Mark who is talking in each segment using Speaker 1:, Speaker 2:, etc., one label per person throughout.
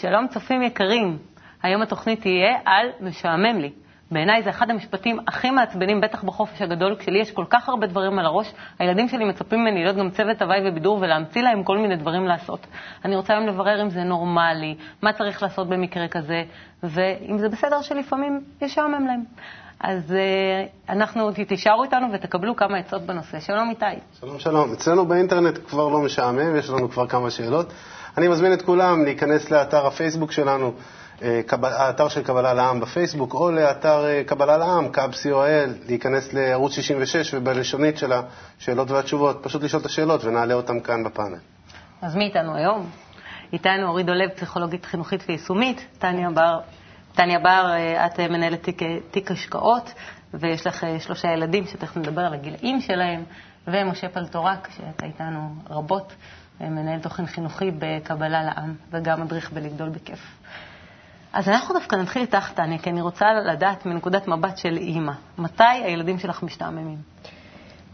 Speaker 1: שלום צופים יקרים, היום התוכנית תהיה על משעמם לי. בעיניי זה אחד המשפטים הכי מעצבנים, בטח בחופש הגדול, כשלי יש כל כך הרבה דברים על הראש, הילדים שלי מצפים ממני להיות גם צוות הוואי ובידור ולהמציא להם כל מיני דברים לעשות. אני רוצה היום לברר אם זה נורמלי, מה צריך לעשות במקרה כזה, ואם זה בסדר שלפעמים ישעמם להם. אז uh, אנחנו, תישארו איתנו ותקבלו כמה עצות בנושא. שלום איתי.
Speaker 2: שלום שלום. אצלנו באינטרנט כבר לא משעמם, יש לנו כבר כמה שאלות. אני מזמין את כולם להיכנס לאתר הפייסבוק שלנו, אה, האתר של קבלה לעם בפייסבוק, או לאתר אה, קבלה לעם, קאב co.il, להיכנס לערוץ 66 ובלשונית של השאלות והתשובות, פשוט לשאול את השאלות ונעלה אותן כאן בפאנל.
Speaker 1: אז מי איתנו היום? איתנו אורית דולב, פסיכולוגית חינוכית ויישומית, טניה בר, טניה בר, אה, את מנהלת תיק, תיק השקעות, ויש לך שלושה ילדים שתכף נדבר על הגילאים שלהם, ומשה פלטורק, שאתה איתנו רבות, מנהל תוכן חינוכי בקבלה לעם, וגם מדריך בלגדול בכיף. אז אנחנו דווקא נתחיל איתך, טניה, כי אני רוצה לדעת מנקודת מבט של אימא, מתי הילדים שלך משתעממים?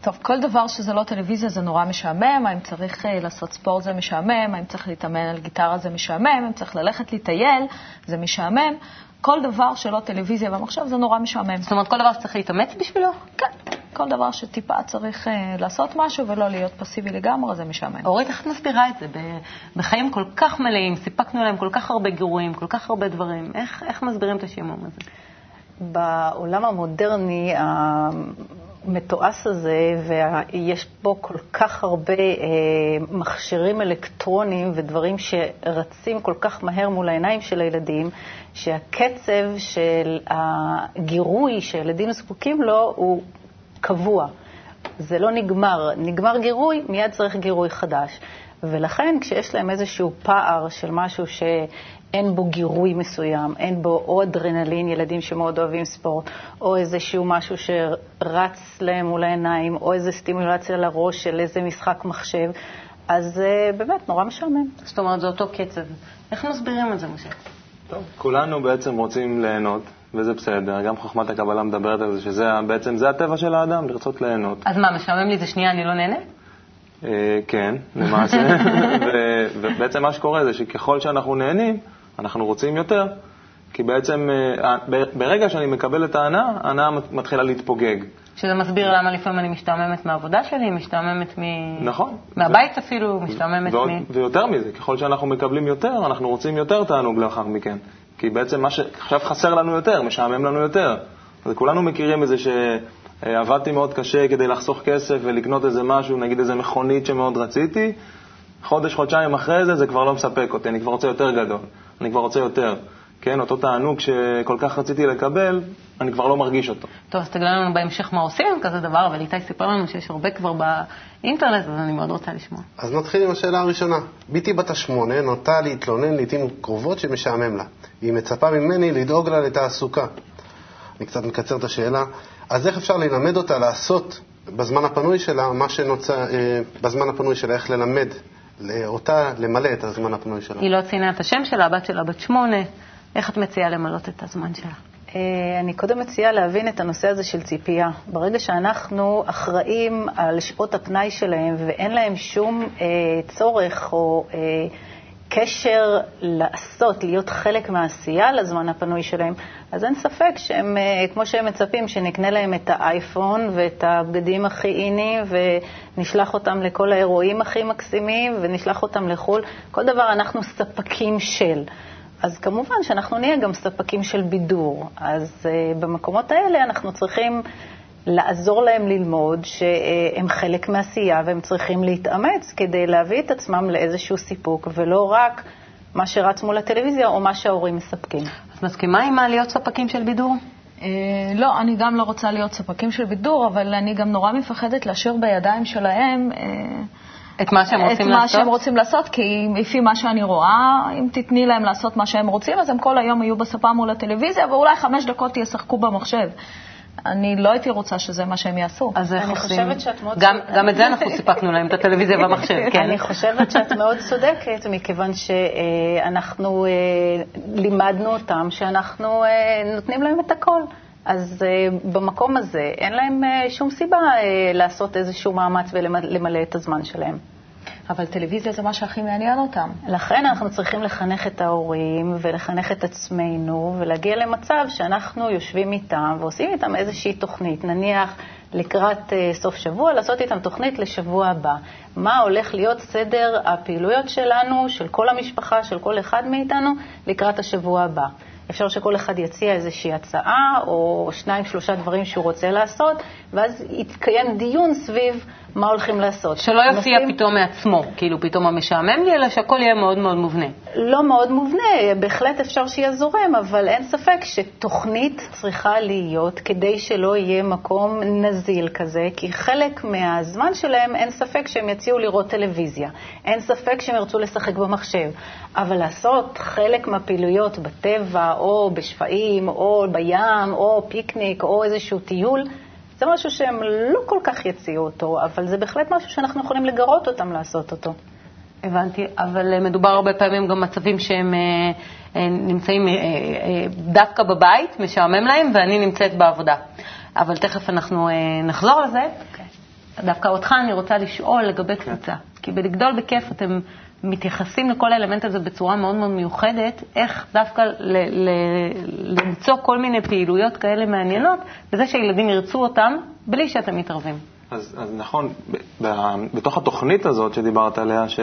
Speaker 3: טוב, כל דבר שזה לא טלוויזיה זה נורא משעמם, האם צריך uh, לעשות ספורט זה משעמם, האם צריך להתאמן על גיטרה זה משעמם, האם צריך ללכת לטייל זה משעמם. כל דבר שלא טלוויזיה ומחשב זה נורא משעמם.
Speaker 1: זאת אומרת, כל דבר שצריך להתאמץ בשבילו?
Speaker 3: כן. כל דבר שטיפה צריך uh, לעשות משהו ולא להיות פסיבי לגמרי, זה משעמם.
Speaker 1: אורית, איך את מסבירה את זה? בחיים כל כך מלאים, סיפקנו להם כל כך הרבה גירויים, כל כך הרבה דברים. איך, איך מסבירים את השימום הזה?
Speaker 4: בעולם המודרני, המתועש הזה, ויש בו כל כך הרבה אה, מכשירים אלקטרוניים ודברים שרצים כל כך מהר מול העיניים של הילדים, שהקצב של הגירוי שילדים זקוקים לו הוא קבוע. זה לא נגמר. נגמר גירוי, מיד צריך גירוי חדש. ולכן כשיש להם איזשהו פער של משהו שאין בו גירוי מסוים, אין בו או אדרנלין, ילדים שמאוד אוהבים ספורט, או איזשהו משהו שרץ להם מול העיניים, או איזו סטימולציה לראש של איזה משחק מחשב, אז זה באמת נורא משעמם.
Speaker 1: זאת אומרת, זה אותו קצב. איך מסבירים את זה, משה?
Speaker 5: טוב, כולנו בעצם רוצים ליהנות, וזה בסדר. גם חוכמת הקבלה מדברת על זה, שזה בעצם, זה הטבע של האדם, לרצות ליהנות.
Speaker 1: אז מה, משעמם לי זה שנייה, אני לא נהנה?
Speaker 5: אה, כן, למעשה. ובעצם מה שקורה זה שככל שאנחנו נהנים, אנחנו רוצים יותר. כי בעצם אה, ברגע שאני מקבל את ההנאה, ההנאה מתחילה להתפוגג.
Speaker 1: שזה מסביר למה לפעמים אני משתעממת מהעבודה שלי, משתעממת מ...
Speaker 5: נכון.
Speaker 1: מהבית ו... אפילו, משתעממת
Speaker 5: ועוד,
Speaker 1: מ...
Speaker 5: ויותר מזה, ככל שאנחנו מקבלים יותר, אנחנו רוצים יותר תענוג לאחר מכן. כי בעצם מה שעכשיו חסר לנו יותר, משעמם לנו יותר. אז כולנו מכירים את זה שעבדתי מאוד קשה כדי לחסוך כסף ולקנות איזה משהו, נגיד איזה מכונית שמאוד רציתי, חודש, חודשיים אחרי זה, זה כבר לא מספק אותי, אני כבר רוצה יותר גדול, אני כבר רוצה יותר. כן, אותו תענוג שכל כך רציתי לקבל, אני כבר לא מרגיש אותו.
Speaker 1: טוב, אז תגלה לנו בהמשך מה עושים עם כזה דבר, אבל איתי סיפר לנו שיש הרבה כבר באינטרנט, אז אני מאוד רוצה לשמוע.
Speaker 2: אז נתחיל עם השאלה הראשונה. בתי בת השמונה נוטה להתלונן לעיתים קרובות שמשעמם לה. היא מצפה ממני לדאוג לה לתעסוקה. אני קצת מקצר את השאלה. אז איך אפשר ללמד אותה לעשות בזמן הפנוי שלה מה שנוצר, אה, בזמן הפנוי שלה, איך ללמד אותה למלא את הזמן הפנוי שלה?
Speaker 1: היא לא ציינה את השם שלה, הבת שלה בת שמונה. איך את מציעה למלות את הזמן שלה?
Speaker 4: אה, אני קודם מציעה להבין את הנושא הזה של ציפייה. ברגע שאנחנו אחראים על שעות הפנאי שלהם ואין להם שום אה, צורך או אה, קשר לעשות, להיות חלק מהעשייה לזמן הפנוי שלהם, אז אין ספק שהם, אה, כמו שהם מצפים, שנקנה להם את האייפון ואת הבגדים הכי איניים ונשלח אותם לכל האירועים הכי מקסימים ונשלח אותם לחו"ל. כל דבר אנחנו ספקים של. אז כמובן שאנחנו נהיה גם ספקים של בידור. אז uh, במקומות האלה אנחנו צריכים לעזור להם ללמוד שהם חלק מעשייה והם צריכים להתאמץ כדי להביא את עצמם לאיזשהו סיפוק, ולא רק מה שרץ מול הטלוויזיה או מה שההורים מספקים.
Speaker 1: את מסכימה עם מה להיות ספקים של בידור?
Speaker 3: אה, לא, אני גם לא רוצה להיות ספקים של בידור, אבל אני גם נורא מפחדת להשאיר בידיים שלהם אה,
Speaker 1: את מה שהם רוצים לעשות?
Speaker 3: את מה שהם רוצים לעשות, כי לפי מה שאני רואה, אם תתני להם לעשות מה שהם רוצים, אז הם כל היום יהיו בספה מול הטלוויזיה, ואולי חמש דקות ישחקו במחשב. אני לא הייתי רוצה שזה מה שהם יעשו.
Speaker 1: אז איך
Speaker 4: עושים?
Speaker 1: גם, גם את זה אנחנו סיפקנו להם, את הטלוויזיה והמחשב, כן.
Speaker 4: אני חושבת שאת מאוד צודקת, מכיוון שאנחנו אה, לימדנו אותם שאנחנו אה, נותנים להם את הכל. אז uh, במקום הזה אין להם uh, שום סיבה uh, לעשות איזשהו מאמץ ולמלא את הזמן שלהם.
Speaker 3: אבל טלוויזיה זה מה שהכי מעניין אותם.
Speaker 4: לכן אנחנו צריכים לחנך את ההורים ולחנך את עצמנו ולהגיע למצב שאנחנו יושבים איתם ועושים איתם איזושהי תוכנית. נניח לקראת סוף שבוע, לעשות איתם תוכנית לשבוע הבא. מה הולך להיות סדר הפעילויות שלנו, של כל המשפחה, של כל אחד מאיתנו, לקראת השבוע הבא. אפשר שכל אחד יציע איזושהי הצעה או שניים, שלושה דברים שהוא רוצה לעשות, ואז יתקיים דיון סביב מה הולכים לעשות.
Speaker 1: שלא יופיע נושאים... פתאום מעצמו, כאילו פתאום המשעמם לי, אלא שהכל יהיה מאוד מאוד מובנה.
Speaker 4: לא מאוד מובנה, בהחלט אפשר שיהיה זורם, אבל אין ספק שתוכנית צריכה להיות כדי שלא יהיה מקום נזיל כזה, כי חלק מהזמן שלהם אין ספק שהם יציעו לראות טלוויזיה, אין ספק שהם ירצו לשחק במחשב, אבל לעשות חלק מהפעילויות בטבע, או בשפעים, או בים, או פיקניק, או איזשהו טיול, זה משהו שהם לא כל כך יציעו אותו, אבל זה בהחלט משהו שאנחנו יכולים לגרות אותם לעשות אותו.
Speaker 1: הבנתי, אבל אה, מדובר הרבה פעמים גם מצבים שהם אה, אה, נמצאים דווקא בבית, משעמם להם, ואני נמצאת בעבודה. אבל תכף אנחנו נחזור לזה. Okay. אוקיי. דווקא אותך אני רוצה לשאול לגבי קבוצה. Okay. כי בלגדול בכיף אתם מתייחסים לכל האלמנט הזה בצורה מאוד מאוד מיוחדת, איך דווקא ל- ל- למצוא כל מיני פעילויות כאלה מעניינות, בזה שהילדים ירצו אותם בלי שאתם מתערבים.
Speaker 5: אז, אז נכון, ב- ב- בתוך התוכנית הזאת שדיברת עליה, ש,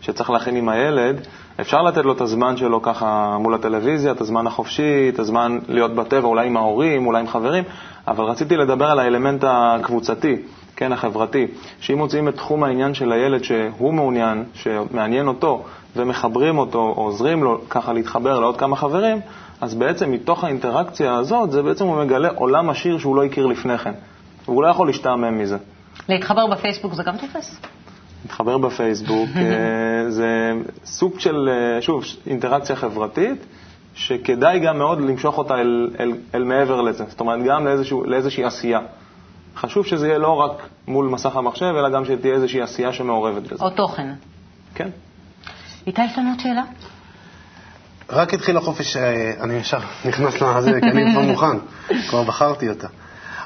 Speaker 5: שצריך להכין עם הילד, אפשר לתת לו את הזמן שלו ככה מול הטלוויזיה, את הזמן החופשי, את הזמן להיות בטבע, אולי עם ההורים, אולי עם חברים, אבל רציתי לדבר על האלמנט הקבוצתי. כן, החברתי, שאם מוצאים את תחום העניין של הילד שהוא מעוניין, שמעניין אותו, ומחברים אותו, או עוזרים לו ככה להתחבר לעוד כמה חברים, אז בעצם מתוך האינטראקציה הזאת, זה בעצם הוא מגלה עולם עשיר שהוא לא הכיר לפני כן. והוא לא יכול להשתעמם מזה.
Speaker 1: להתחבר בפייסבוק זה גם תופס?
Speaker 5: להתחבר בפייסבוק אה, זה סוג של, אה, שוב, אינטראקציה חברתית, שכדאי גם מאוד למשוך אותה אל, אל, אל מעבר לזה. זאת אומרת, גם לאיזשהו, לאיזושהי עשייה. חשוב שזה יהיה לא רק מול מסך המחשב, אלא גם שתהיה איזושהי עשייה שמעורבת בזה.
Speaker 1: או תוכן.
Speaker 5: כן.
Speaker 1: איתי, יש לנו עוד שאלה?
Speaker 2: רק התחיל החופש, אה, אני ישר נכנס לזה, כי אני כבר מוכן, כבר בחרתי אותה.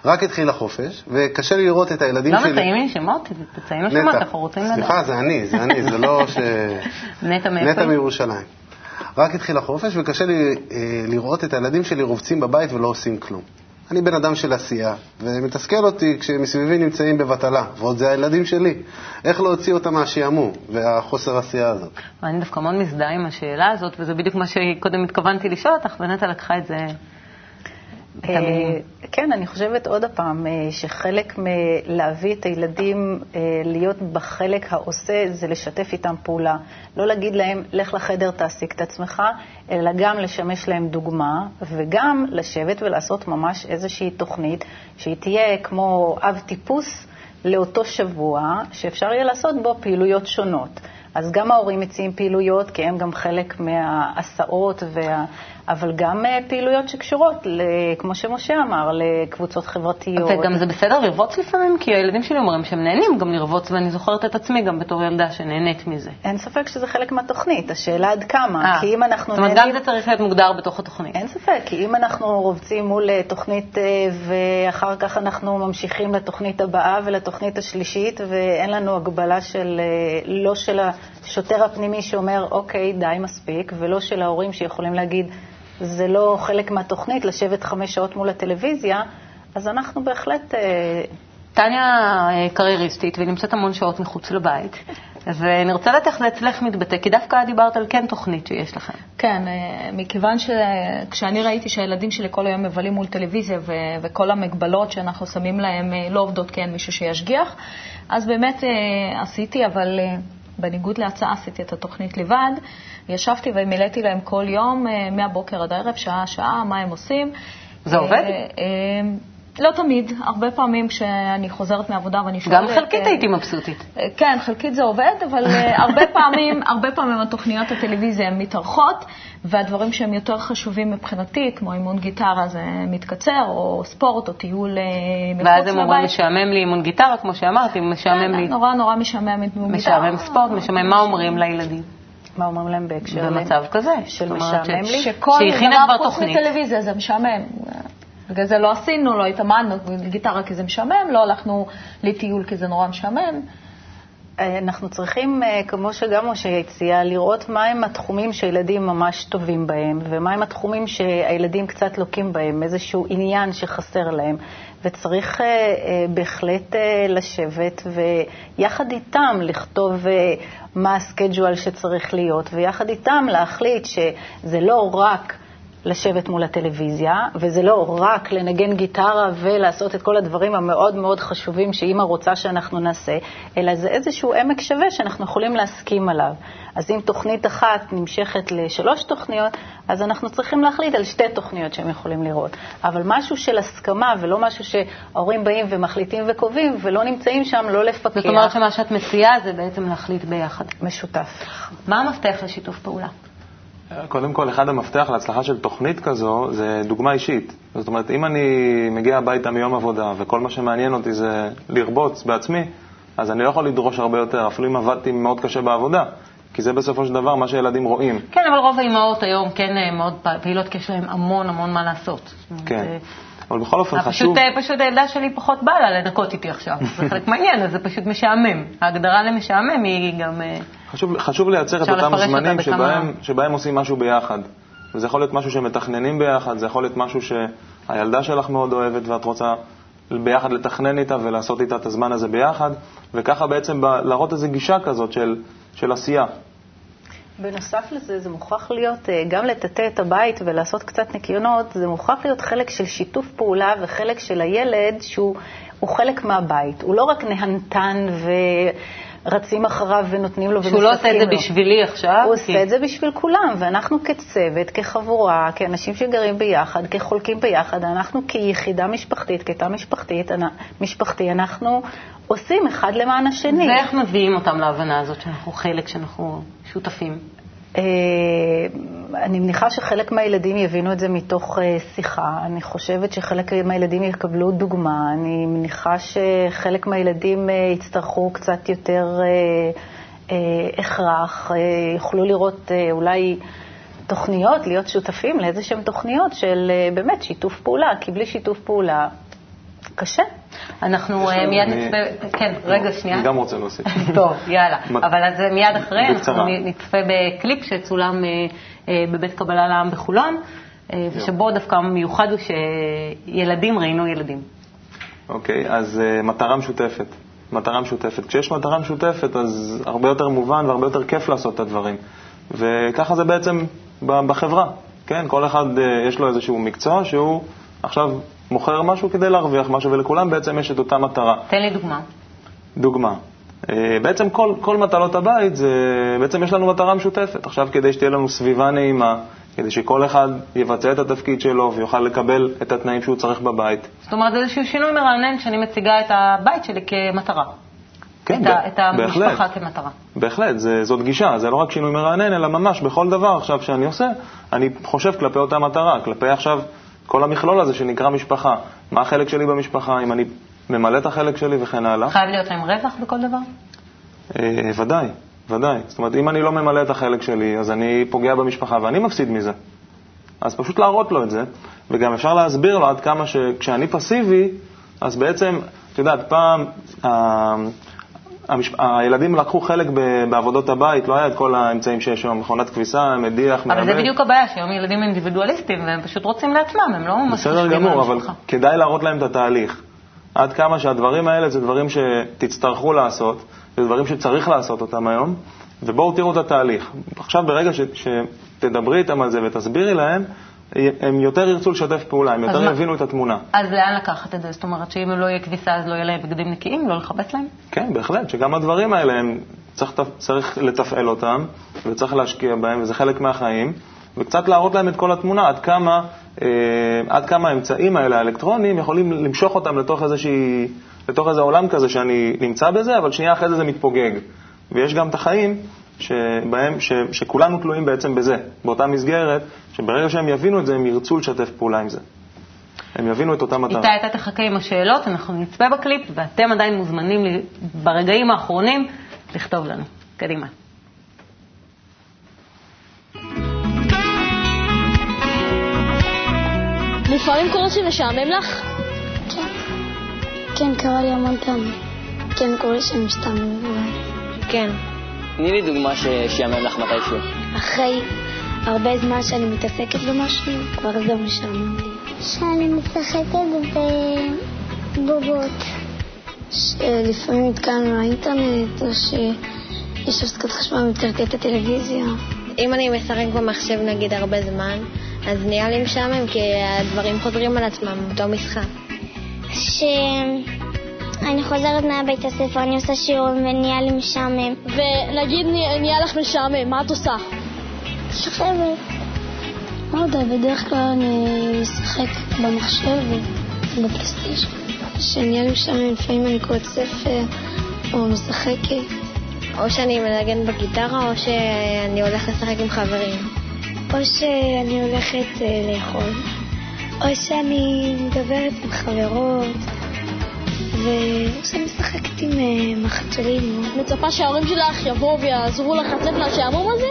Speaker 2: רק התחיל החופש, וקשה לי לראות את הילדים
Speaker 1: לא
Speaker 2: שלי...
Speaker 1: לא מציינים לי שמות, תציינו שמות, אנחנו רוצים לדעת.
Speaker 2: סליחה, זה אני, זה אני, זה לא ש...
Speaker 1: נטע מאיפה?
Speaker 2: נטע מירושלים. רק התחיל החופש, וקשה לי אה, לראות את הילדים שלי רובצים בבית ולא עושים כלום. אני בן אדם של עשייה, ומתסכל אותי כשמסביבי נמצאים בבטלה, ועוד זה הילדים שלי. איך להוציא אותם מהשעמום והחוסר עשייה הזאת?
Speaker 1: אני דווקא מאוד מזדהה עם השאלה הזאת, וזה בדיוק מה שקודם התכוונתי לשאול אותך, ונטע לקחה את זה
Speaker 4: כן, אני חושבת עוד פעם, אה, שחלק מלהביא את הילדים אה, להיות בחלק העושה זה לשתף איתם פעולה. לא להגיד להם, לך לחדר, תעסיק את עצמך, אלא גם לשמש להם דוגמה, וגם לשבת ולעשות ממש איזושהי תוכנית שהיא תהיה כמו אב טיפוס לאותו שבוע, שאפשר יהיה לעשות בו פעילויות שונות. אז גם ההורים מציעים פעילויות, כי הם גם חלק מההסעות, וה... אבל גם אה, פעילויות שקשורות, כמו שמשה אמר, לקבוצות חברתיות.
Speaker 1: וגם זה בסדר לרבוץ לפעמים, כי הילדים שלי אומרים שהם נהנים גם לרבוץ, ואני זוכרת את עצמי גם בתור ילדה שנהנית מזה.
Speaker 4: אין ספק שזה חלק מהתוכנית, השאלה עד כמה. 아, אה. כי אם אנחנו
Speaker 1: זאת אומרת, נהנים... גם זה צריך להיות מוגדר בתוך התוכנית.
Speaker 4: אין ספק, כי אם אנחנו רובצים מול אה, תוכנית, ואחר כך אנחנו ממשיכים לתוכנית הבאה ולתוכנית השלישית, ואין לנו הגבלה של, לא של השוטר הפנימי שאומר, אוקיי, די, מספיק, ולא של ההורים שיכולים להגיד, זה לא חלק מהתוכנית לשבת חמש שעות מול הטלוויזיה, אז אנחנו בהחלט... אה,
Speaker 1: טניה אה, קרייריסטית והיא נמצאת המון שעות מחוץ לבית, ואני רוצה לדעת איך זה אצלך מתבטא, כי דווקא דיברת על כן תוכנית שיש לכם.
Speaker 3: כן, אה, מכיוון שכשאני ראיתי שהילדים שלי כל היום מבלים מול טלוויזיה ו- וכל המגבלות שאנחנו שמים להם לא עובדות כי אין מישהו שישגיח, אז באמת עשיתי, אבל בניגוד להצעה עשיתי את התוכנית לבד. ישבתי ומילאתי להם כל יום, אה, מהבוקר עד הערב, שעה-שעה, מה הם עושים.
Speaker 1: זה עובד? אה,
Speaker 3: אה, לא תמיד, הרבה פעמים כשאני חוזרת מעבודה ואני שואלת...
Speaker 1: גם חלקית הייתי מבסוטית.
Speaker 3: כן, חלקית זה עובד, אבל הרבה פעמים, הרבה פעמים התוכניות הטלוויזיה הן מתארחות, והדברים שהם יותר חשובים מבחינתי, כמו אימון גיטרה, זה מתקצר, או ספורט, או טיול מחוץ לבית.
Speaker 1: ואז הם אומרים, משעמם לי אימון גיטרה, כמו שאמרתי, משעמם
Speaker 3: כן,
Speaker 1: לי...
Speaker 3: נורא נורא משעמם אימון גיטרה.
Speaker 1: משעמם ספורט, משעמם מה אומרים לילדים?
Speaker 4: מה אומרים להם בהקשר?
Speaker 1: במצב כזה.
Speaker 3: של משעמם לי? שכל דבר חוץ מטלוויזיה זה משעמם. בגלל זה לא עשינו, לא התאמנו גיטרה כי זה משעמם, לא הלכנו לטיול כי זה נורא משעמם.
Speaker 4: אה, אנחנו צריכים, אה, כמו שגם משה הציע, לראות מהם התחומים שהילדים ממש טובים בהם, ומהם התחומים שהילדים קצת לוקים בהם, איזשהו עניין שחסר להם. וצריך בהחלט לשבת ויחד איתם לכתוב מה הסקייג'ואל שצריך להיות, ויחד איתם להחליט שזה לא רק... לשבת מול הטלוויזיה, וזה לא רק לנגן גיטרה ולעשות את כל הדברים המאוד מאוד חשובים שאימא רוצה שאנחנו נעשה, אלא זה איזשהו עמק שווה שאנחנו יכולים להסכים עליו. אז אם תוכנית אחת נמשכת לשלוש תוכניות, אז אנחנו צריכים להחליט על שתי תוכניות שהם יכולים לראות. אבל משהו של הסכמה ולא משהו שההורים באים ומחליטים וקובעים ולא נמצאים שם, לא לפקח.
Speaker 1: זאת אומרת שמה שאת מציעה זה בעצם להחליט ביחד.
Speaker 4: משותף.
Speaker 1: מה המפתח לשיתוף פעולה?
Speaker 5: קודם כל, אחד המפתח להצלחה של תוכנית כזו זה דוגמה אישית. זאת אומרת, אם אני מגיע הביתה מיום עבודה וכל מה שמעניין אותי זה לרבוץ בעצמי, אז אני לא יכול לדרוש הרבה יותר, אפילו אם עבדתי מאוד קשה בעבודה. כי זה בסופו של דבר מה שילדים רואים.
Speaker 1: כן, אבל רוב האימהות היום כן אה, מאוד פעילות, כי יש להן המון המון מה לעשות.
Speaker 5: כן. אבל בכל אופן חשוב...
Speaker 1: פשוט, אה, פשוט הילדה שלי פחות בא לה לנקות איתי עכשיו. זה חלק מהעניין, אז זה פשוט משעמם. ההגדרה למשעמם היא גם... אה,
Speaker 5: חשוב, חשוב לייצר את אותם זמנים שבהם, שבהם עושים משהו ביחד. וזה יכול להיות משהו שמתכננים ביחד, זה יכול להיות משהו שהילדה שלך מאוד אוהבת ואת רוצה ביחד לתכנן איתה ולעשות איתה את הזמן הזה ביחד, וככה בעצם להראות איזו גישה כזאת של, של עשייה.
Speaker 4: בנוסף לזה, זה מוכרח להיות, אה, גם לטאטא את הבית ולעשות קצת ניקיונות, זה מוכרח להיות חלק של שיתוף פעולה וחלק של הילד שהוא חלק מהבית. הוא לא רק נהנתן ו... רצים אחריו ונותנים לו
Speaker 1: ומסתכלים לו. שהוא לא עושה את זה בשבילי עכשיו.
Speaker 4: הוא עושה את זה בשביל כולם, ואנחנו כצוות, כחבורה, כאנשים שגרים ביחד, כחולקים ביחד, אנחנו כיחידה משפחתית, כתא משפחתית, משפחתי, אנחנו עושים אחד למען השני.
Speaker 1: ואיך מביאים אותם להבנה הזאת שאנחנו חלק, שאנחנו שותפים?
Speaker 4: אה, אני מניחה שחלק מהילדים יבינו את זה מתוך אה, שיחה. אני חושבת שחלק מהילדים יקבלו דוגמה. אני מניחה שחלק מהילדים אה, יצטרכו קצת יותר הכרח, יוכלו לראות אולי תוכניות, להיות שותפים לאיזה שהן תוכניות של באמת שיתוף פעולה, כי בלי שיתוף פעולה קשה.
Speaker 1: אנחנו אה, מיד נצפה, כן, רגע, שנייה.
Speaker 5: אני גם רוצה להוסיף.
Speaker 1: טוב, יאללה. אבל אז מיד אחרי, אנחנו נצפה בקליפ שצולם אה, אה, בבית קבלה לעם בחולון, ושבו דווקא מיוחד הוא שילדים ראינו ילדים.
Speaker 5: אוקיי, אז מטרה משותפת. מטרה משותפת. כשיש מטרה משותפת, אז הרבה יותר מובן והרבה יותר כיף לעשות את הדברים. וככה זה בעצם בחברה, כן? כל אחד יש לו איזשהו מקצוע שהוא עכשיו מוכר משהו כדי להרוויח משהו, ולכולם בעצם יש את אותה מטרה.
Speaker 1: תן לי דוגמה.
Speaker 5: דוגמה. אה, בעצם כל, כל מטלות הבית, זה, בעצם יש לנו מטרה משותפת. עכשיו, כדי שתהיה לנו סביבה נעימה, כדי שכל אחד יבצע את התפקיד שלו ויוכל לקבל את התנאים שהוא צריך בבית.
Speaker 1: זאת אומרת, זה איזשהו שינוי מרענן שאני מציגה את הבית שלי כמטרה.
Speaker 5: כן,
Speaker 1: את, ב- את המשפחה כמטרה.
Speaker 5: בהחלט, זה, זאת גישה, זה לא רק שינוי מרענן, אלא ממש בכל דבר עכשיו שאני עושה, אני חושב כלפי אותה מטרה, כלפי עכשיו כל המכלול הזה שנקרא משפחה. מה החלק שלי במשפחה, אם אני ממלא את החלק שלי וכן הלאה.
Speaker 1: חייב להיות להם רווח בכל דבר?
Speaker 5: אה, ודאי, ודאי. זאת אומרת, אם אני לא ממלא את החלק שלי, אז אני פוגע במשפחה ואני מפסיד מזה. אז פשוט להראות לו את זה, וגם אפשר להסביר לו עד כמה שכשאני פסיבי, אז בעצם, את יודעת, פעם אה, המשפ... הילדים לקחו חלק בעבודות הבית, לא היה את כל האמצעים שיש היום, מכונת כביסה, מדיח,
Speaker 1: מלמד. אבל זה בדיוק הבעיה, שהיום ילדים אינדיבידואליסטים, והם פשוט רוצים לעצמם, הם לא ממש
Speaker 5: בסדר גמור, אבל כדאי להראות להם את התהליך. עד כמה שהדברים האלה זה דברים שתצטרכו לעשות, זה דברים שצריך לעשות אותם היום, ובואו תראו את התהליך. עכשיו, ברגע ש... שתדברי איתם על זה ותסבירי להם, הם יותר ירצו לשתף פעולה, הם יותר יבינו את התמונה.
Speaker 1: אז לאן לקחת את זה? זאת אומרת שאם לא יהיה כביסה אז לא יהיה להם בגדים נקיים? לא לכבס להם?
Speaker 5: כן, בהחלט, שגם הדברים האלה, הם, צריך, צריך לתפעל אותם וצריך להשקיע בהם, וזה חלק מהחיים, וקצת להראות להם את כל התמונה, עד כמה, אה, עד כמה האמצעים האלה, האלקטרוניים, יכולים למשוך אותם לתוך, איזושהי, לתוך איזה עולם כזה שאני נמצא בזה, אבל שנייה אחרי זה זה מתפוגג. ויש גם את החיים שבהם, ש, שכולנו תלויים בעצם בזה, באותה מסגרת, שברגע שהם יבינו את זה, הם ירצו לשתף פעולה עם זה. הם יבינו את אותה מטרה.
Speaker 1: איתי, אתה תחכה עם השאלות, אנחנו נצפה בקליפ, ואתם עדיין מוזמנים ברגעים האחרונים לכתוב לנו. קדימה.
Speaker 6: לפעמים קורה שמשעמם לך?
Speaker 7: כן. כן, קרה לי המון פעמים. כן, קורה שמשתעמם.
Speaker 6: כן.
Speaker 7: תני לי דוגמה ששיאמם לך מתישהו.
Speaker 6: אחרי הרבה זמן שאני מתעסקת במשהו, כבר זה משעמם לי.
Speaker 8: שאני משחקת בבובות.
Speaker 6: שלפעמים נתקענו לאינטרנט, או שיש הפסקת חשמל את הטלוויזיה. אם אני משחק במחשב נגיד הרבה זמן, אז נהיה לי משעמם, כי הדברים חוזרים על עצמם, אותו משחק.
Speaker 8: שאני חוזרת מהבית הספר, אני עושה שיעורים ונהיה לי משעמם.
Speaker 6: ונגיד נהיה לך משעמם, מה את עושה?
Speaker 8: שוכבת.
Speaker 6: לא יודע, בדרך כלל אני משחק במחשב ובפלייסטיישן. כשנהיה לי משעמם, לפעמים אני קוראת ספר או משחקת. או שאני מנגן בגיטרה, או שאני הולכת לשחק עם חברים. או שאני הולכת uh, לאכול. או שאני מדברת עם חברות. שאני משחקת עם uh, מחתולים. מצפה שההורים שלך יבואו ויעזרו לך לצאת מהשעמום הזה?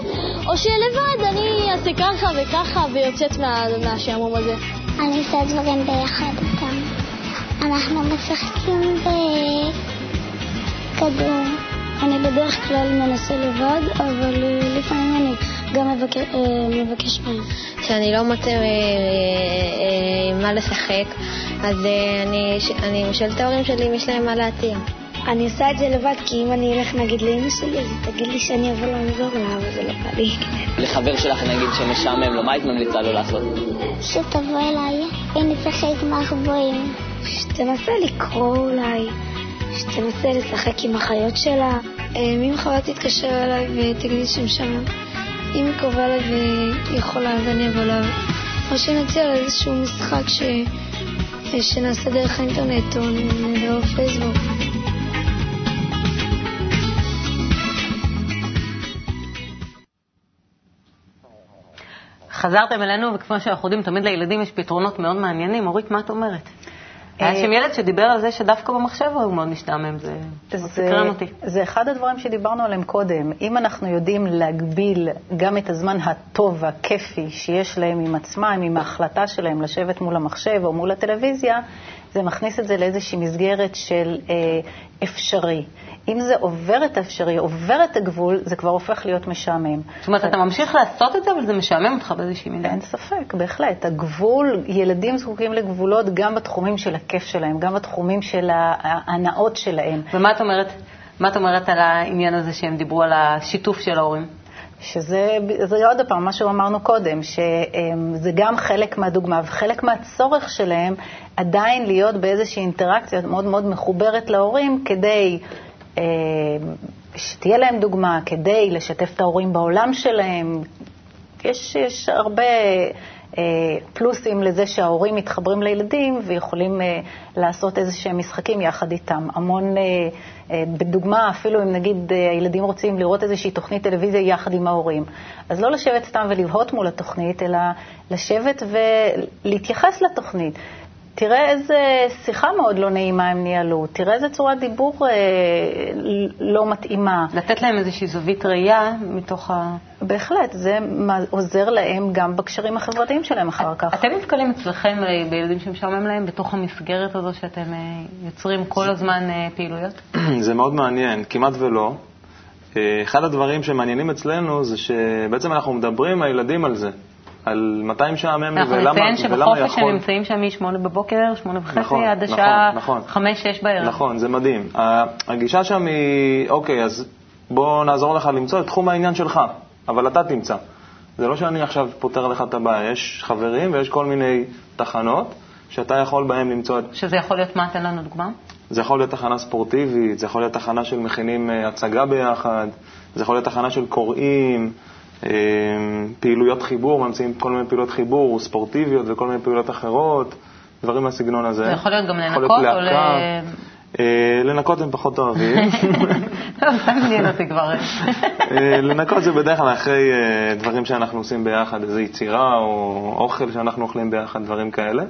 Speaker 6: או שלבד אני אעשה ככה וככה ויוצאת מה, מהשעמום הזה?
Speaker 8: אני עושה דברים ביחד איתם. אנחנו משחקים בכדור.
Speaker 6: אני בדרך כלל מנסה לבד, אבל לפעמים אני גם מבקש, מבקש מהם. כשאני לא מוצא מה לשחק, אז אני, אני משאל את ההורים שלי אם יש להם מה להציע. אני עושה את זה לבד, כי אם אני אלך נגיד לאמא שלי, אז היא תגיד לי שאני אבוא לעזור לה, אבל זה לא בא לי.
Speaker 7: לחבר שלך נגיד שמשעמם לו, מה היית ממליצה לו לעשות?
Speaker 8: שתבוא אליי ונשחק מחבואים.
Speaker 6: שתנסה לקרוא אולי. שתנסה לשחק עם החיות שלה. אם חווה תתקשר אליי ותגיד לי שמשעמם, אם היא אליי והיא יכולה, אז אני אבוא אליו. או שנציע לה איזשהו משחק ש... שנעשה דרך האינטרנט או דרך פייסבוק.
Speaker 1: חזרתם אלינו, וכמו שאנחנו יודעים, תמיד לילדים יש פתרונות מאוד מעניינים. אורית, מה את אומרת? היה שם ילד שדיבר על זה שדווקא במחשב הוא מאוד משתעמם, זה סקרן אותי.
Speaker 4: זה אחד הדברים שדיברנו עליהם קודם. אם אנחנו יודעים להגביל גם את הזמן הטוב והכיפי שיש להם עם עצמם, עם ההחלטה שלהם לשבת מול המחשב או מול הטלוויזיה, זה מכניס את זה לאיזושהי מסגרת של אה, אפשרי. אם זה עובר את האפשרי, עובר את הגבול, זה כבר הופך להיות משעמם.
Speaker 1: זאת אומרת, אתה ממשיך לעשות את זה, אבל זה משעמם אותך באיזושהי מידה.
Speaker 4: אין ספק, בהחלט. הגבול, ילדים זקוקים לגבולות גם בתחומים של הכיף שלהם, גם בתחומים של ההנאות שלהם.
Speaker 1: ומה את אומרת, מה את אומרת על העניין הזה שהם דיברו על השיתוף של ההורים?
Speaker 4: שזה זה עוד פעם, מה שאמרנו קודם, שזה גם חלק מהדוגמה וחלק מהצורך שלהם עדיין להיות באיזושהי אינטראקציה מאוד מאוד מחוברת להורים כדי שתהיה להם דוגמה, כדי לשתף את ההורים בעולם שלהם. יש, יש הרבה אה, פלוסים לזה שההורים מתחברים לילדים ויכולים אה, לעשות איזה שהם משחקים יחד איתם. המון, בדוגמה, אפילו אם נגיד הילדים רוצים לראות איזושהי תוכנית טלוויזיה יחד עם ההורים, אז לא לשבת סתם ולבהות מול התוכנית, אלא לשבת ולהתייחס לתוכנית. תראה איזה שיחה מאוד לא נעימה הם ניהלו, תראה איזה צורת דיבור אה, לא מתאימה.
Speaker 1: לתת להם איזושהי זווית ראייה מתוך ה...
Speaker 4: בהחלט, זה עוזר להם גם בקשרים החברתיים שלהם אחר כך.
Speaker 1: אתם נתקלים אצלכם בילדים שמשעמם להם בתוך המסגרת הזו שאתם אה, יוצרים כל הזמן אה, פעילויות?
Speaker 5: זה מאוד מעניין, כמעט ולא. אחד הדברים שמעניינים אצלנו זה שבעצם אנחנו מדברים עם הילדים על זה. על מתי משעמם לי ולמה
Speaker 1: יכול. אנחנו נציין שבחופש הם נמצאים שם מ-8 בבוקר, 8 וחצי, נכון, עד
Speaker 5: נכון,
Speaker 1: השעה
Speaker 5: נכון,
Speaker 1: 5-6 בערב.
Speaker 5: נכון, זה מדהים. הגישה שם היא, אוקיי, אז בוא נעזור לך למצוא את תחום העניין שלך, אבל אתה תמצא. זה לא שאני עכשיו פותר לך את הבעיה, יש חברים ויש כל מיני תחנות שאתה יכול בהם למצוא את...
Speaker 1: שזה יכול להיות מה? תן לנו דוגמה.
Speaker 5: זה יכול להיות תחנה ספורטיבית, זה יכול להיות תחנה של מכינים הצגה ביחד, זה יכול להיות תחנה של קוראים. פעילויות חיבור, ממציאים כל מיני פעילויות חיבור, ספורטיביות וכל מיני פעילויות אחרות, דברים מהסגנון הזה.
Speaker 1: זה יכול להיות גם לנקות או ל...
Speaker 5: לנקות הם פחות אוהבים.
Speaker 1: לא, זה מעניין אותי כבר.
Speaker 5: לנקות זה בדרך כלל אחרי דברים שאנחנו עושים ביחד, איזו יצירה או אוכל שאנחנו אוכלים ביחד, דברים כאלה.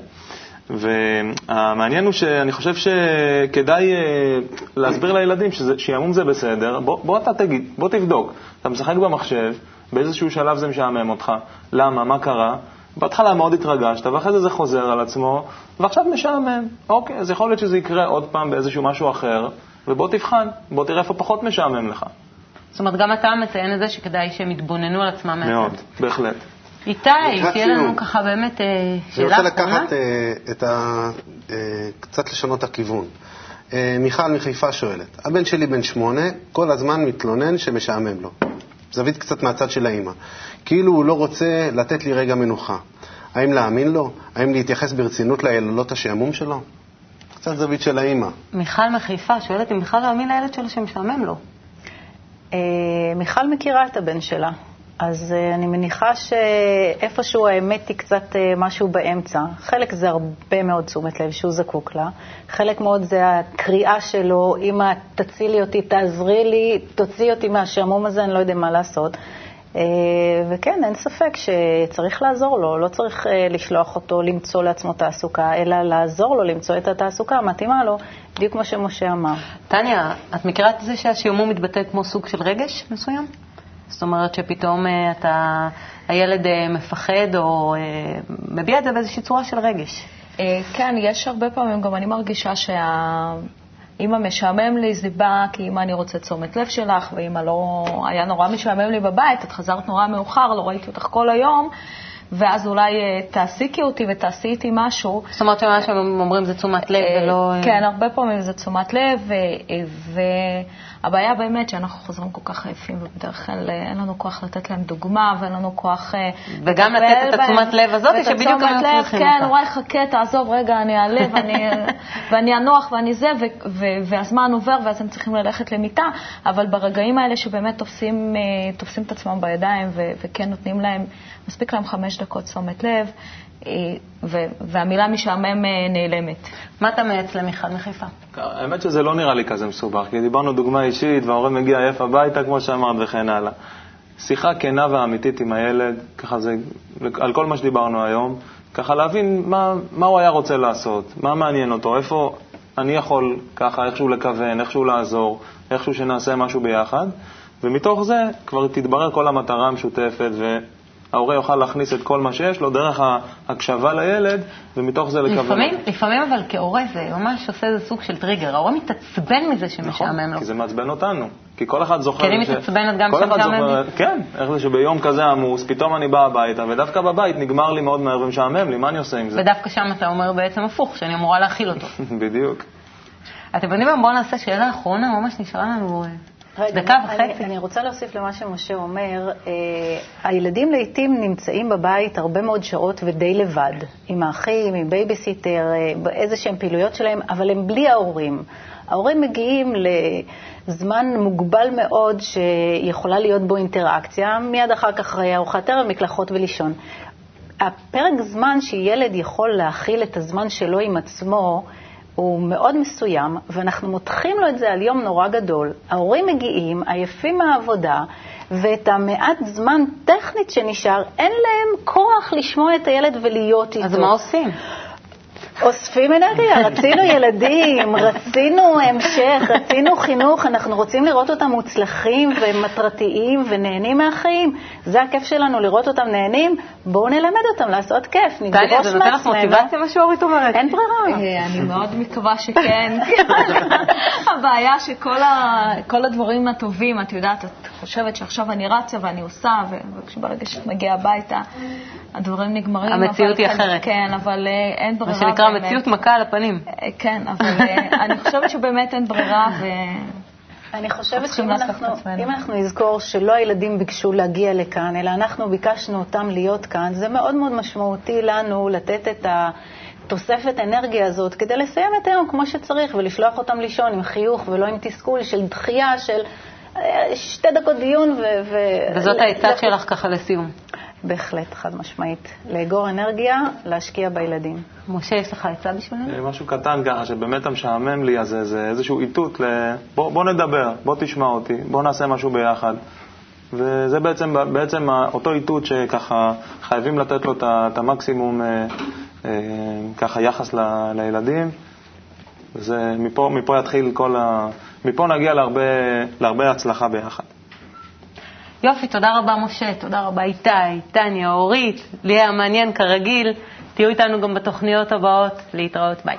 Speaker 5: והמעניין הוא שאני חושב שכדאי להסביר לילדים ששעמום זה בסדר. בוא, בוא אתה תגיד, בוא תבדוק. אתה משחק במחשב, באיזשהו שלב זה משעמם אותך. למה? מה קרה? בהתחלה מאוד התרגשת, ואחרי זה זה חוזר על עצמו, ועכשיו משעמם. אוקיי, אז יכול להיות שזה יקרה עוד פעם באיזשהו משהו אחר, ובוא תבחן, בוא תראה איפה פחות משעמם לך.
Speaker 1: זאת אומרת, גם אתה מציין את זה שכדאי שהם יתבוננו על עצמם מהצד.
Speaker 5: מאוד, בהחלט.
Speaker 1: איתי, תהיה לנו
Speaker 2: סיום.
Speaker 1: ככה באמת אה,
Speaker 2: אני
Speaker 1: שאלה
Speaker 2: רוצה
Speaker 1: אחרונה.
Speaker 2: לקחת אה, את ה... אה, קצת לשנות הכיוון. אה, מיכל מחיפה שואלת, הבן שלי בן שמונה, כל הזמן מתלונן שמשעמם לו. זווית קצת מהצד של האימא. כאילו הוא לא רוצה לתת לי רגע מנוחה. האם להאמין לו? האם להתייחס ברצינות ליללות השעמום שלו? קצת זווית של האימא.
Speaker 1: מיכל מחיפה שואלת אם בכלל להאמין לילד שלו שמשעמם לו.
Speaker 4: אה, מיכל מכירה את הבן שלה, אז אה, אני מניחה שאיפשהו האמת היא קצת אה, משהו באמצע. חלק זה הרבה מאוד תשומת לב שהוא זקוק לה, חלק מאוד זה הקריאה שלו, אמא, תצילי אותי, תעזרי לי, תוציאי אותי מהשעמום הזה, אני לא יודע מה לעשות. אה, וכן, אין ספק שצריך לעזור לו, לא צריך לשלוח אותו למצוא לעצמו תעסוקה, אלא לעזור לו למצוא את התעסוקה המתאימה לו, בדיוק כמו שמשה אמר.
Speaker 1: טניה, את מכירה את זה שהשעמום מתבטא כמו סוג של רגש מסוים? זאת אומרת שפתאום אה, אתה, הילד אה, מפחד או אה, מביע את זה באיזושהי צורה של רגש.
Speaker 3: כן, יש הרבה פעמים, גם אני מרגישה שהאמא משעמם לי, זה בא כי אמא אני רוצה תשומת לב שלך, ואמא לא, היה נורא משעמם לי בבית, את חזרת נורא מאוחר, לא ראיתי אותך כל היום, ואז אולי אה, תעסיקי אותי ותעשי איתי משהו.
Speaker 1: זאת אומרת שמה שהם אומרים זה תשומת לב ולא... אה,
Speaker 3: כן, הרבה פעמים זה תשומת לב, והבעיה באמת שאנחנו חוזרים כל כך עייפים, ובדרך כלל אה, אין לנו כוח לתת להם דוגמה, ואין לנו כוח... אה,
Speaker 1: וגם לתת את. התשומת לב הזאת, שבדיוק הם
Speaker 3: לב,
Speaker 1: צריכים
Speaker 3: כן,
Speaker 1: אותה.
Speaker 3: וואי, חכה, תעזוב, רגע, אני אעלה ואני, אנוח ואני זה, והזמן עובר ואז הם צריכים ללכת למיטה, אבל ברגעים האלה שבאמת תופסים, אה, את עצמם בידיים וכן נותנים להם, מספיק להם חמש דקות תשומת לב, אה, ו- והמילה משעמם אה, נעלמת.
Speaker 1: מה אתה מייעץ למיכל מחיפה?
Speaker 5: האמת שזה לא נראה לי כזה מסובך, כי דיברנו דוגמה אישית, וההורה מגיע עייף הביתה, כמו שאמרת, וכן הלאה. שיחה כנה ואמיתית עם הילד, ככה זה, על כל מה שדיברנו היום, ככה להבין מה, מה הוא היה רוצה לעשות, מה מעניין אותו, איפה אני יכול ככה איכשהו לכוון, איכשהו לעזור, איכשהו שנעשה משהו ביחד, ומתוך זה כבר תתברר כל המטרה המשותפת, וההורה יוכל להכניס את כל מה שיש לו דרך ההקשבה לילד, ומתוך זה לכוון.
Speaker 1: לפעמים. לפעמים אבל כהורה זה ממש עושה איזה סוג של טריגר. ההורה מתעצבן מזה שמשעמם לו.
Speaker 5: נכון, כי זה מעצבן אותנו. כי כל אחד זוכר...
Speaker 1: כי אני מתעצבנת גם כשמשעמם
Speaker 5: זוכר-
Speaker 1: לי.
Speaker 5: כן, איך זה שביום כזה עמוס, פתאום אני בא הביתה, ודווקא בבית נגמר לי מאוד מהר ומשעמם לי, מה אני עושה עם זה?
Speaker 1: ודווקא שם אתה אומר בעצם הפוך, שאני אמורה להכיל אותו.
Speaker 5: בדיוק.
Speaker 1: אתם יודעים מה? בואו נעשה שאלה אחרונה, ממש נשארה לנו אה,
Speaker 4: רגע,
Speaker 1: דקה וחצי.
Speaker 4: אני רוצה להוסיף למה שמשה אומר. אה, הילדים לעיתים נמצאים בבית הרבה מאוד שעות ודי לבד, עם האחים, עם בייביסיטר, אה, באיזה שהן פעילויות שלהם, אבל הם בלי ההורים. ההורים מגיעים לזמן מוגבל מאוד שיכולה להיות בו אינטראקציה, מיד אחר כך ארוחת ערב, מקלחות ולישון. הפרק זמן שילד יכול להכיל את הזמן שלו עם עצמו, הוא מאוד מסוים, ואנחנו מותחים לו את זה על יום נורא גדול. ההורים מגיעים, עייפים מהעבודה, ואת המעט זמן טכנית שנשאר, אין להם כוח לשמוע את הילד ולהיות איתו.
Speaker 1: אז מה עושים?
Speaker 4: אוספים אנרגיה, רצינו ילדים, רצינו המשך, רצינו חינוך, אנחנו רוצים לראות אותם מוצלחים ומטרתיים ונהנים מהחיים. זה הכיף שלנו, לראות אותם נהנים, בואו נלמד אותם לעשות כיף,
Speaker 1: טליה,
Speaker 4: נדרוש
Speaker 1: זה נותן לך
Speaker 4: מעצמנו.
Speaker 1: מוטיבציה מה שאורית אומרת?
Speaker 4: אין ברירה.
Speaker 3: אה, אני מאוד מקווה שכן. הבעיה שכל הדברים הטובים, את יודעת, את חושבת שעכשיו אני רצה ואני עושה, ו- וכשברגע שאת מגיעה הביתה, הדברים נגמרים.
Speaker 1: המציאות היא אחרת.
Speaker 3: כן, אבל אה, אין
Speaker 1: מה
Speaker 3: ברירה.
Speaker 1: שנקרא
Speaker 3: באמת.
Speaker 1: מציאות מכה על הפנים.
Speaker 3: אה, כן, אבל אה, אני חושבת שבאמת אין ברירה, ו...
Speaker 4: אני חושבת שאם אנחנו. אם אנחנו נזכור שלא הילדים ביקשו להגיע לכאן, אלא אנחנו ביקשנו אותם להיות כאן, זה מאוד מאוד משמעותי לנו לתת את התוספת אנרגיה הזאת כדי לסיים את היום כמו שצריך ולשלוח אותם לישון עם חיוך ולא עם תסכול של דחייה של אה, שתי דקות דיון ו... ו-
Speaker 1: וזאת העצה שלך ככה לסיום.
Speaker 4: בהחלט, חד משמעית. לאגור אנרגיה, להשקיע בילדים.
Speaker 1: משה, יש לך עצה בשבילנו?
Speaker 5: אה, משהו קטן ככה, שבאמת המשעמם לי, אז זה- זה איזשהו איתות ל... בוא, בוא נדבר, בוא תשמע אותי, בוא נעשה משהו ביחד. וזה בעצם, בעצם אותו איתות שככה חייבים לתת לו את המקסימום אה, אה, ככה יחס ל, לילדים. וזה, מפה, מפה יתחיל כל ה... מפה נגיע להרבה, להרבה הצלחה ביחד.
Speaker 1: יופי, תודה רבה משה, תודה רבה איתי, טניה, אורית, לי היה מעניין כרגיל. תהיו איתנו גם בתוכניות הבאות. להתראות, ביי.